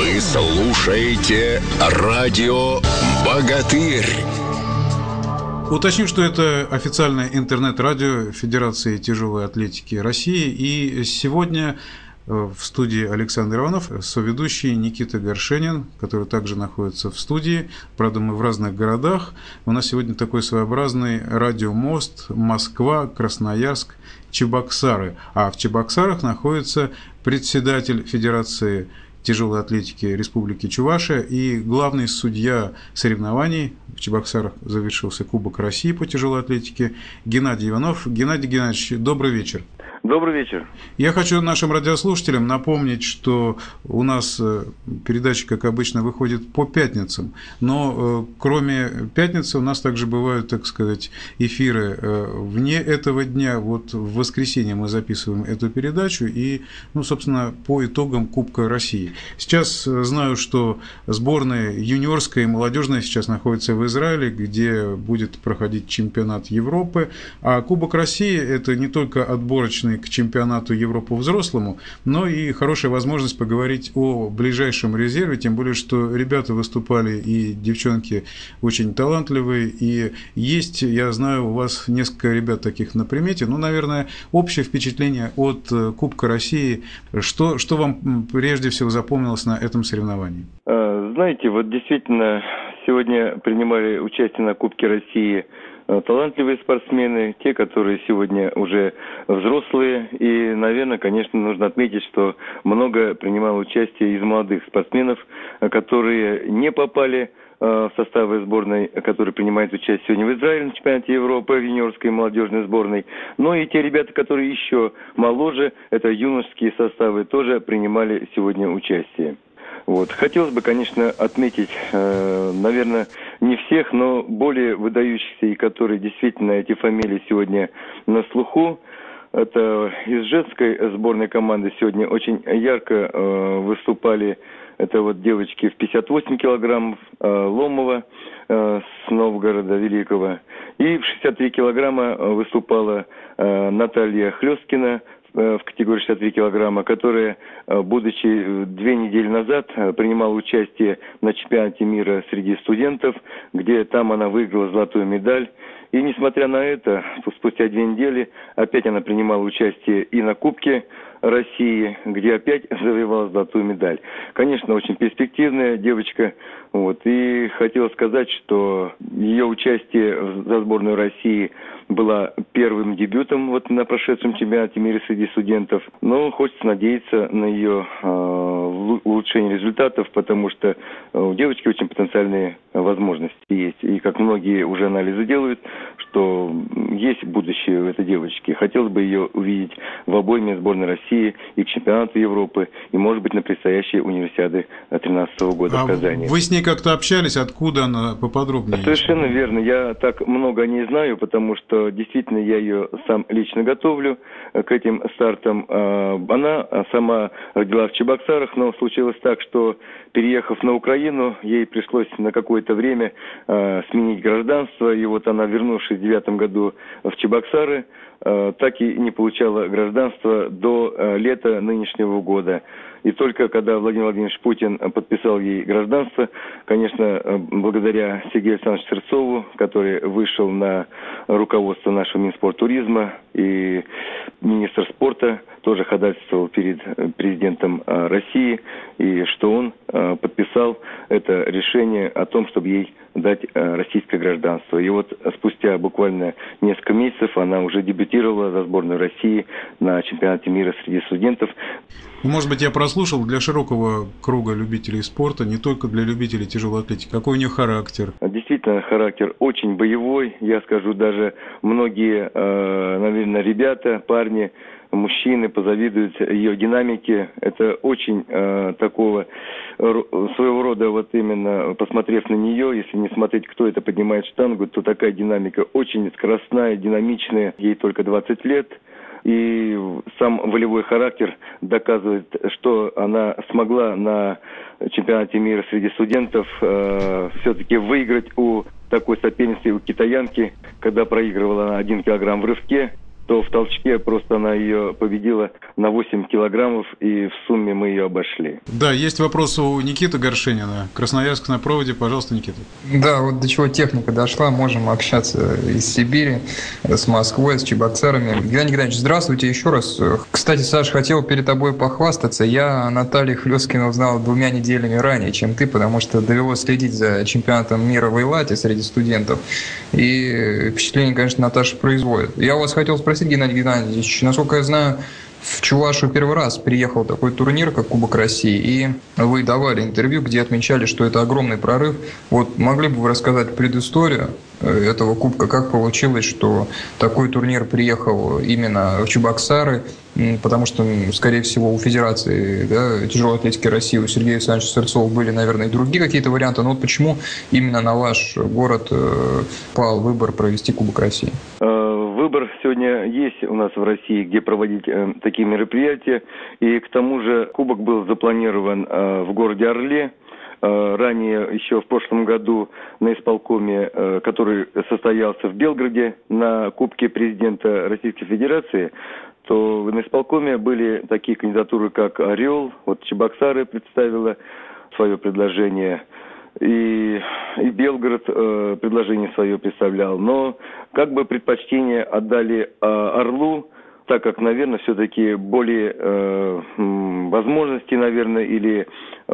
Вы слушаете радио «Богатырь». Уточню, что это официальное интернет-радио Федерации тяжелой атлетики России. И сегодня э, в студии Александр Иванов, соведущий Никита Горшенин, который также находится в студии. Правда, мы в разных городах. У нас сегодня такой своеобразный радиомост Москва, Красноярск, Чебоксары. А в Чебоксарах находится председатель Федерации тяжелой атлетики Республики Чувашия и главный судья соревнований в Чебоксарах завершился Кубок России по тяжелой атлетике Геннадий Иванов. Геннадий Геннадьевич, добрый вечер. Добрый вечер. Я хочу нашим радиослушателям напомнить, что у нас э, передача, как обычно, выходит по пятницам, но э, кроме пятницы у нас также бывают, так сказать, эфиры э, вне этого дня. Вот в воскресенье мы записываем эту передачу и, ну, собственно, по итогам Кубка России. Сейчас знаю, что сборная юниорская и молодежная сейчас находится в Израиле, где будет проходить чемпионат Европы, а Кубок России – это не только отборочный к чемпионату Европы взрослому, но и хорошая возможность поговорить о ближайшем резерве, тем более, что ребята выступали и девчонки очень талантливые, и есть, я знаю, у вас несколько ребят таких на примете, ну, наверное, общее впечатление от э, Кубка России, что, что вам прежде всего запомнилось на этом соревновании? А, знаете, вот действительно, сегодня принимали участие на Кубке России Э, талантливые спортсмены, те, которые сегодня уже взрослые. И, наверное, конечно, нужно отметить, что много принимало участие из молодых спортсменов, э, которые не попали э, в составы сборной, которые принимают участие сегодня в Израиле на чемпионате Европы, в юниорской молодежной сборной. Но и те ребята, которые еще моложе, это юношеские составы, тоже принимали сегодня участие. Вот. Хотелось бы, конечно, отметить, э, наверное, не всех, но более выдающихся, и которые действительно эти фамилии сегодня на слуху. Это из женской сборной команды сегодня очень ярко э, выступали это вот девочки в 58 килограммов, э, Ломова э, с Новгорода Великого. И в 63 килограмма выступала э, Наталья Хлесткина в категории 63 килограмма, которая, э, будучи э, две недели назад, принимала участие на чемпионате мира среди студентов, где там она выиграла золотую медаль. И несмотря на это, спустя две недели опять она принимала участие и на Кубке России, где опять завоевала золотую медаль. Конечно, очень перспективная девочка. Вот, и хотела сказать, что ее участие за сборную России была первым дебютом вот на прошедшем чемпионате мира среди студентов. Но хочется надеяться на ее э, улучшение результатов, потому что у девочки очень потенциальные возможности есть. И как многие уже анализы делают, что есть будущее у этой девочки. Хотелось бы ее увидеть в обойме сборной России и к чемпионату Европы, и, может быть, на предстоящей универсиады 2013 года а в Казани. Вы с ней как-то общались? Откуда она поподробнее? Совершенно верно. Я так много не знаю, потому что действительно я ее сам лично готовлю к этим стартам. А, она сама родила в Чебоксарах, но случилось так, что переехав на Украину, ей пришлось на какое-то время э, сменить гражданство, и вот она, вернувшись в девятом году в Чебоксары, э, так и не получала гражданство до э, лета нынешнего года. И только когда Владимир Владимирович Путин подписал ей гражданство, конечно, э, благодаря Сергею Александровичу Сырцову, который вышел на руководство нашего Минспорттуризма и министр спорта, тоже ходатайствовал перед э, президентом э, России, и что он подписал это решение о том, чтобы ей дать российское гражданство. И вот спустя буквально несколько месяцев она уже дебютировала за сборную России на чемпионате мира среди студентов. Может быть, я прослушал для широкого круга любителей спорта, не только для любителей тяжелой атлетики. Какой у нее характер? Действительно, характер очень боевой. Я скажу, даже многие, э, наверное, ребята, парни, мужчины позавидуют ее динамике. Это очень э, такого своего рода, вот именно посмотрев на нее, если не смотреть, кто это поднимает штангу, то такая динамика очень скоростная, динамичная. Ей только 20 лет и сам волевой характер доказывает, что она смогла на чемпионате мира среди студентов э, все-таки выиграть у такой соперницы, у китаянки, когда проигрывала на один килограмм в рывке. То в толчке просто она ее победила на 8 килограммов, и в сумме мы ее обошли. Да, есть вопрос у Никиты Горшенина. Красноярск на проводе. Пожалуйста, Никита. Да, вот до чего техника дошла. Можем общаться из Сибири, с Москвой, с Чебоксарами. Геннадий Геннадьевич, здравствуйте еще раз. Кстати, Саш, хотел перед тобой похвастаться. Я Наталью Хлескину узнал двумя неделями ранее, чем ты, потому что довелось следить за чемпионатом мира в Эйлате среди студентов. И впечатление, конечно, Наташа производит. Я у вас хотел спросить, Геннадий Геннадьевич, насколько я знаю, в Чувашу первый раз приехал такой турнир, как Кубок России, и вы давали интервью, где отмечали, что это огромный прорыв. Вот могли бы вы рассказать предысторию э, этого кубка, как получилось, что такой турнир приехал именно в Чебоксары, потому что, скорее всего, у Федерации да, тяжелой атлетики России, у Сергея Александровича Сырцова были, наверное, и другие какие-то варианты, но вот почему именно на ваш город э, пал выбор провести Кубок России? Выбор сегодня есть у нас в России, где проводить э, такие мероприятия. И к тому же кубок был запланирован э, в городе Орле. Э, ранее, еще в прошлом году, на исполкоме, э, который состоялся в Белграде на Кубке президента Российской Федерации, то на исполкоме были такие кандидатуры, как «Орел», вот Чебоксары представила свое предложение – и, и Белгород э, предложение свое представлял. Но как бы предпочтение отдали э, Орлу, так как, наверное, все-таки более э, возможности, наверное, или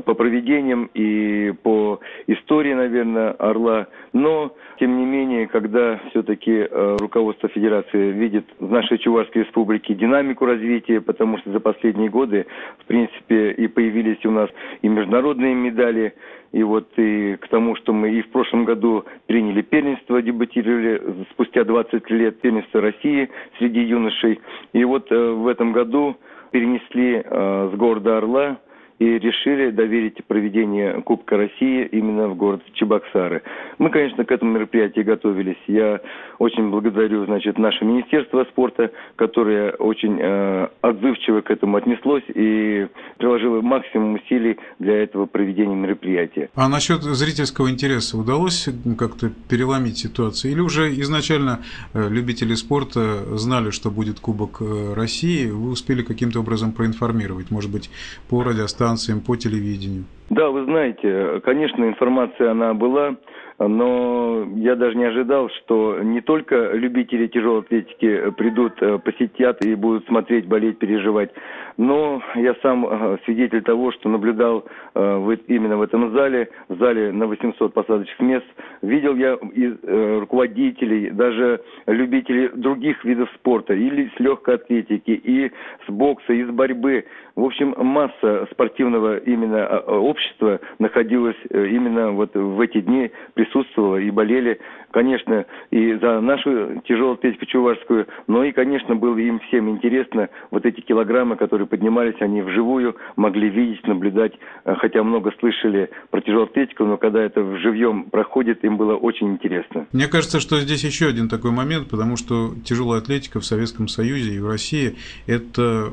по проведениям и по истории, наверное, Орла. Но, тем не менее, когда все-таки э, руководство Федерации видит в нашей Чувашской Республике динамику развития, потому что за последние годы, в принципе, и появились у нас и международные медали, и вот и к тому, что мы и в прошлом году приняли первенство, дебютировали спустя 20 лет первенство России среди юношей. И вот э, в этом году перенесли э, с города Орла и решили доверить проведение Кубка России именно в город Чебоксары. Мы, конечно, к этому мероприятию готовились. Я очень благодарю, значит, наше Министерство спорта, которое очень э, отзывчиво к этому отнеслось и приложило максимум усилий для этого проведения мероприятия. А насчет зрительского интереса удалось как-то переломить ситуацию? Или уже изначально э, любители спорта знали, что будет Кубок э, России, вы успели каким-то образом проинформировать, может быть, по радиостанции? Станциям, по телевидению? Да, вы знаете, конечно, информация она была, но я даже не ожидал, что не только любители тяжелой атлетики придут, э, посетят и будут смотреть, болеть, переживать, но я сам э, свидетель того, что наблюдал э, именно в этом зале, в зале на 800 посадочных мест, видел я и руководителей, даже любителей других видов спорта, или с легкой атлетики, и с бокса, и с борьбы. В общем, масса спортивного именно общества находилась именно вот в эти дни при присутствовала и болели, конечно, и за нашу тяжелую атлетику чувашскую, но и, конечно, было им всем интересно вот эти килограммы, которые поднимались, они вживую могли видеть, наблюдать, э, хотя много слышали про тяжелую атлетику, но когда это в живьем проходит, им было очень интересно. Мне кажется, что здесь еще один такой момент, потому что тяжелая атлетика в Советском Союзе и в России – это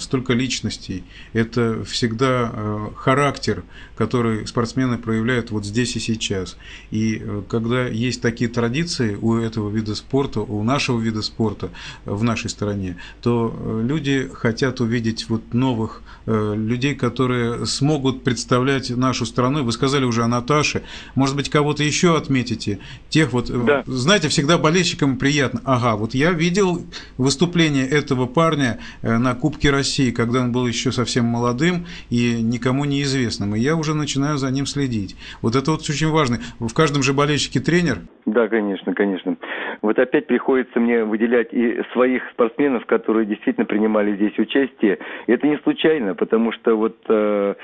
столько личностей, это всегда э, характер, который спортсмены проявляют вот здесь и сейчас. И э, когда есть такие традиции у этого вида спорта, у нашего вида спорта в нашей стране, то э, люди хотят увидеть вот новых э, людей, которые смогут представлять нашу страну. Вы сказали уже о Наташе. Может быть, кого-то еще отметите? Тех вот, да. знаете, всегда болельщикам приятно. Ага, вот я видел выступление этого парня на Кубке России, когда он был еще совсем молодым и никому неизвестным. И я уже начинаю за ним следить. Вот это вот очень важно в каждом же болельщике тренер? Да, конечно, конечно. Вот опять приходится мне выделять и своих спортсменов, которые действительно принимали здесь участие. И это не случайно, потому что вот э,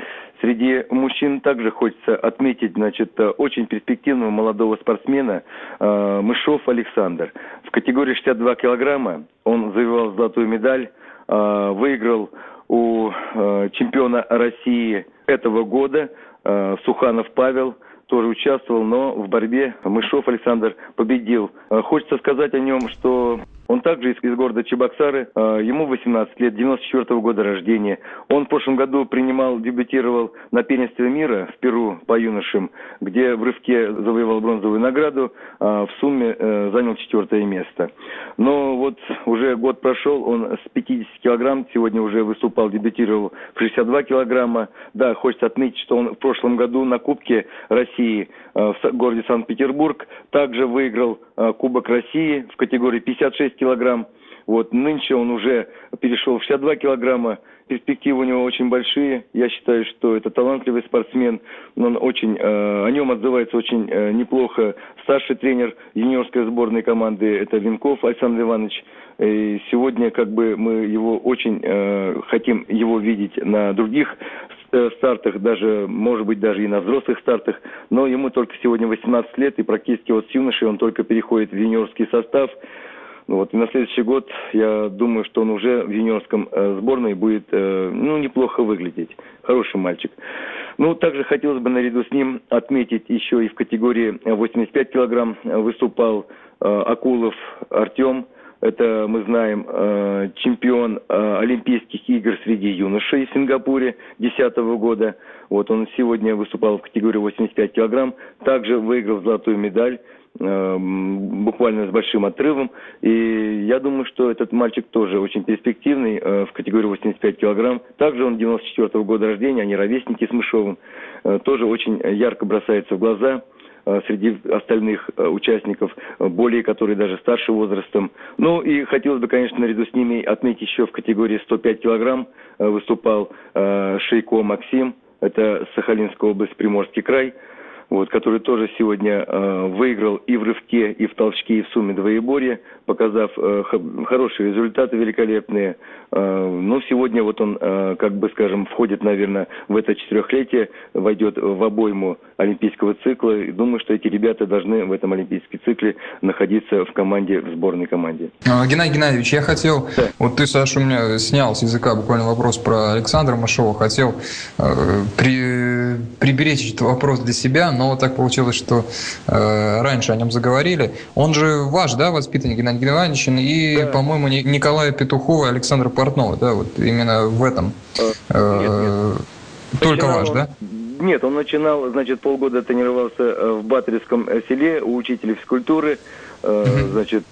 среди мужчин также хочется отметить, значит, э, очень перспективного молодого спортсмена э, Мышов Александр. В категории 62 килограмма он завоевал золотую медаль, э, выиграл у э, чемпиона России этого года э, Суханов Павел – тоже участвовал, но в борьбе Мышов Александр победил. Э, хочется сказать о нем, что Он также из, из города Чебоксары, э, ему 18 лет, 94 -го года рождения. Он в прошлом году принимал, дебютировал на первенстве мира в Перу по юношам, где в рывке завоевал бронзовую награду, а в сумме э, занял четвертое место. Но вот уже год прошел, он с 50 килограмм, сегодня уже выступал, дебютировал в 62 килограмма. Да, хочется отметить, что он в прошлом году на Кубке России э, в городе Санкт-Петербург также выиграл э, Кубок России в категории 56 килограмм. Вот нынче он уже перешел в 62 килограмма. Перспективы у него очень большие. Я считаю, что это талантливый спортсмен. Он очень, э, о нем отзывается очень э, неплохо старший тренер юниорской сборной команды. Это Винков Александр Иванович. И сегодня как бы мы его очень э, хотим его видеть на других э, стартах, даже, может быть, даже и на взрослых стартах, но ему только сегодня 18 лет, и практически вот с юношей он только переходит в юниорский состав. Ну вот, и на следующий год, я думаю, что он уже в юниорском э, сборной будет, э, ну, неплохо выглядеть. Хороший мальчик. Ну, также хотелось бы наряду с ним отметить еще и в категории 85 килограмм выступал э, Акулов Артем. Это, мы знаем, э, чемпион э, Олимпийских игр среди юношей в Сингапуре 2010 года. Вот он сегодня выступал в категории 85 килограмм. Также выиграл золотую медаль буквально с большим отрывом. И я думаю, что этот мальчик тоже очень перспективный э, в категории 85 килограмм. Также он 94 -го года рождения, они ровесники с Мышовым. Э, тоже очень ярко бросается в глаза э, среди остальных участников, более которые даже старше возрастом. Ну и хотелось бы, конечно, наряду с ними отметить еще в категории 105 килограмм выступал Шейко Максим, это Сахалинская область, Приморский край – вот, который тоже сегодня э, выиграл и в рывке, и в толчке, и в сумме двоеборья, показав э, хорошие результаты, великолепные. Э, ну, сегодня вот он, э, как бы скажем, входит, наверное, в это четырехлетие, войдет в обойму олимпийского цикла. И думаю, что эти ребята должны в этом олимпийском цикле находиться в команде, в сборной команде. А, Геннадий Геннадьевич, я хотел, да. вот ты, Саша, у меня снял с языка буквально вопрос про Александра Машова, хотел э, при, приберечь этот вопрос для себя, но так получилось, что э, раньше о нем заговорили. Он же ваш, да, воспитанник Геннадий Геннадьевич, и, да. по-моему, Николая Петухова и Александра Портнова, да, вот именно в этом. Э, э нет, нет. Только ваш, он, да? Нет, он начинал, значит, полгода тренировался э, в Батаревском селе у учителя физкультуры, э, значит,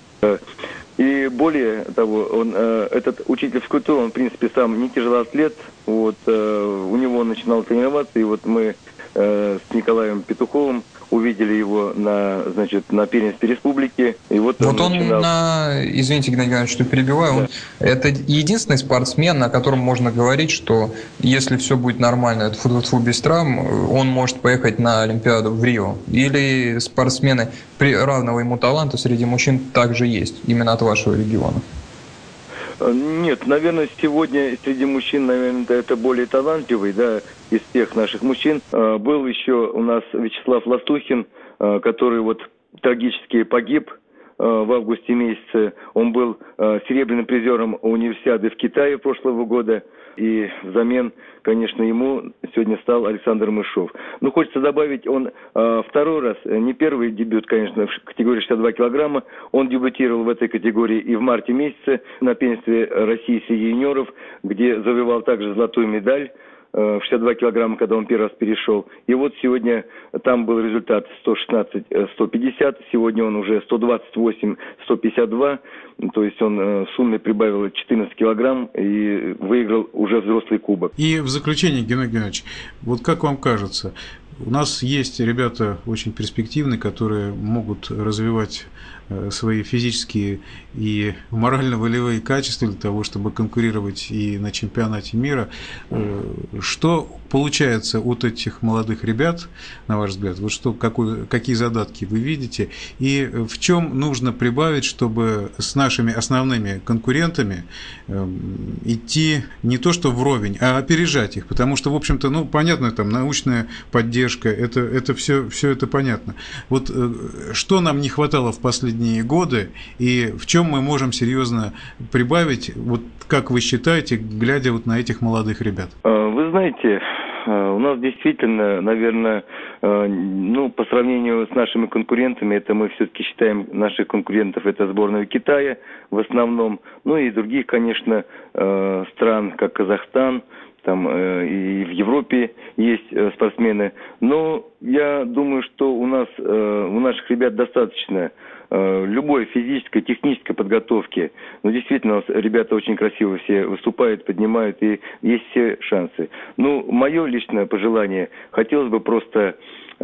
и более того, он, этот учитель физкультуры, он, в принципе, сам не тяжелоатлет, вот, у него он начинал тренироваться, и вот мы с Николаем Петуховым увидели его на, значит, на первенстве республики. И вот, вот он, начинал... на, извините, Геннадий Геннадьевич, что перебиваю, да. он, это единственный спортсмен, на котором можно говорить, что если все будет нормально, это футбол без травм, он может поехать на Олимпиаду в Рио. Или спортсмены при равного ему таланта среди мужчин также есть, именно от вашего региона. Нет, наверное, сегодня среди мужчин, наверное, это более талантливый, да, из всех наших мужчин. А, был еще у нас Вячеслав Ластухин, а, который вот трагически погиб в августе месяце. Он был серебряным призером универсиады в Китае прошлого года. И взамен, конечно, ему сегодня стал Александр Мышов. Ну, хочется добавить, он э, второй раз, э, не первый дебют, конечно, в категории 62 килограмма. Он дебютировал в этой категории и в марте месяце на первенстве России среди юниоров, где завоевал также золотую медаль в 62 килограмма, когда он первый раз перешел. И вот сегодня там был результат 116-150, сегодня он уже 128-152. То есть он э, в сумме прибавил 14 килограмм и выиграл уже взрослый кубок. И в заключение, Геннадий Геннадьевич, вот как вам кажется, у нас есть ребята очень перспективные, которые могут развивать Э, свои физические и морально-волевые качества для того, чтобы конкурировать и на чемпионате мира. Э, что получается от этих молодых ребят, на ваш взгляд? Вот что, какой, какие задатки вы видите? И в чем нужно прибавить, чтобы с нашими основными конкурентами эм, идти не то что вровень, а опережать их? Потому что, в общем-то, ну, понятно, там научная поддержка, это, это все, все это понятно. Вот э, что нам не хватало в последние последние годы и в чем мы можем серьезно прибавить, вот как вы считаете, глядя вот на этих молодых ребят? А, вы знаете, у нас действительно, наверное, ну, по сравнению с нашими конкурентами, это мы все-таки считаем наших конкурентов, это сборная Китая в основном, ну и других, конечно, стран, как Казахстан, там э, и в Европе есть э, спортсмены. Но я думаю, что у нас, э, у наших ребят достаточно э, любой физической, технической подготовки. Но действительно, у нас ребята очень красиво все выступают, поднимают, и есть все шансы. Ну, мое личное пожелание, хотелось бы просто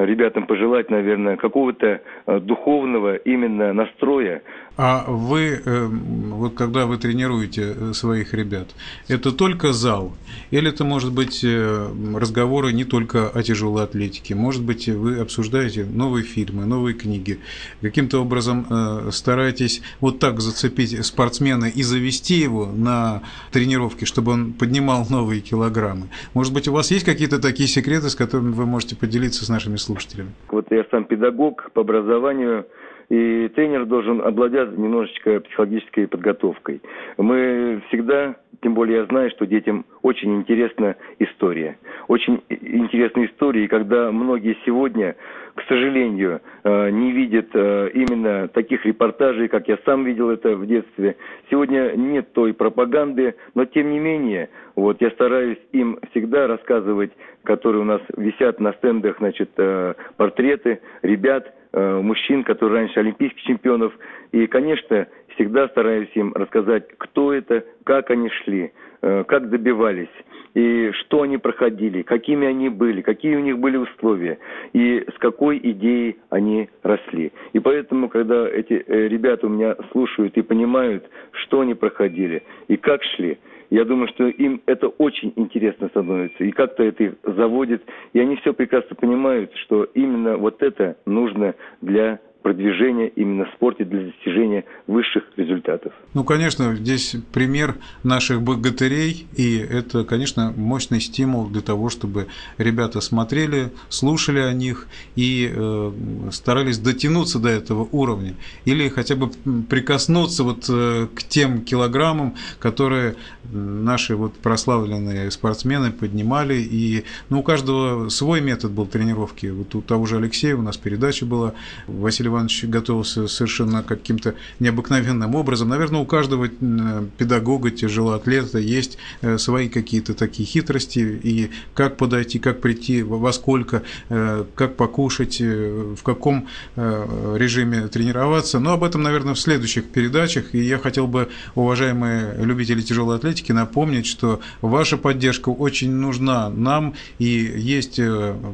ребятам пожелать, наверное, какого-то э, духовного именно настроя. А вы, э, вот когда вы тренируете э, своих ребят, это только зал? Или это может быть разговоры не только о тяжелой атлетике? Может быть, вы обсуждаете новые фильмы, новые книги? Каким-то образом стараетесь вот так зацепить спортсмена и завести его на тренировки, чтобы он поднимал новые килограммы? Может быть, у вас есть какие-то такие секреты, с которыми вы можете поделиться с нашими слушателям? Вот я сам педагог по образованию, и тренер должен обладать немножечко психологической подготовкой. Мы всегда, тем более я знаю, что детям очень интересна история. Очень интересна история, и когда многие сегодня, к сожалению, э, не видят э, именно таких репортажей, как я сам видел это в детстве, сегодня нет той пропаганды, но тем не менее, вот я стараюсь им всегда рассказывать, которые у нас висят на стендах, значит, э, портреты ребят, мужчин, которые раньше олимпийских чемпионов. И, конечно, всегда стараюсь им рассказать, кто это, как они шли, э, как добивались, и что они проходили, какими они были, какие у них были условия, и с какой идеей они росли. И поэтому, когда эти э, ребята у меня слушают и понимают, что они проходили и как шли, я думаю, что им это очень интересно становится, и как-то это их заводит, и они все прекрасно понимают, что именно вот это нужно для продвижения именно в спорте для достижения высших результатов. Ну, конечно, здесь пример наших богатырей, и это, конечно, мощный стимул для того, чтобы ребята смотрели, слушали о них и э, старались дотянуться до этого уровня, или хотя бы прикоснуться вот э, к тем килограммам, которые наши вот прославленные спортсмены поднимали, и ну, у каждого свой метод был тренировки. Вот у того же Алексея у нас передача была, Василий Иванович готовился совершенно каким-то необыкновенным образом. Наверное, у каждого э, педагога, тяжелоатлета есть э, свои какие-то такие хитрости, и как подойти, как прийти, во сколько, э, как покушать, в каком режиме тренироваться. Но об этом, наверное, в следующих передачах. И я хотел бы, уважаемые любители тяжелой атлетики, напомнить, что ваша поддержка очень нужна нам, и есть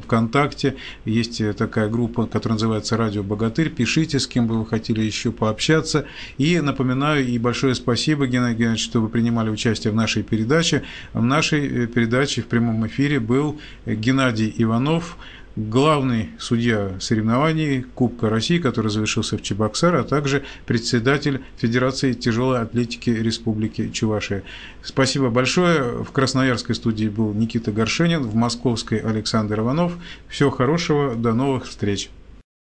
ВКонтакте, есть такая группа, которая называется «Радио Богатырь», Богатырь. Пишите, с кем бы вы хотели еще пообщаться. И напоминаю, и большое спасибо, Геннадий Геннадьевич, что вы принимали участие в нашей передаче. В нашей э, передаче в прямом эфире был Геннадий Иванов, главный судья соревнований Кубка России, который завершился в Чебоксар, а также председатель Федерации тяжелой атлетики Республики Чувашия. Спасибо большое. В Красноярской студии был Никита Горшенин, в Московской Александр Иванов. Всего хорошего, до новых встреч.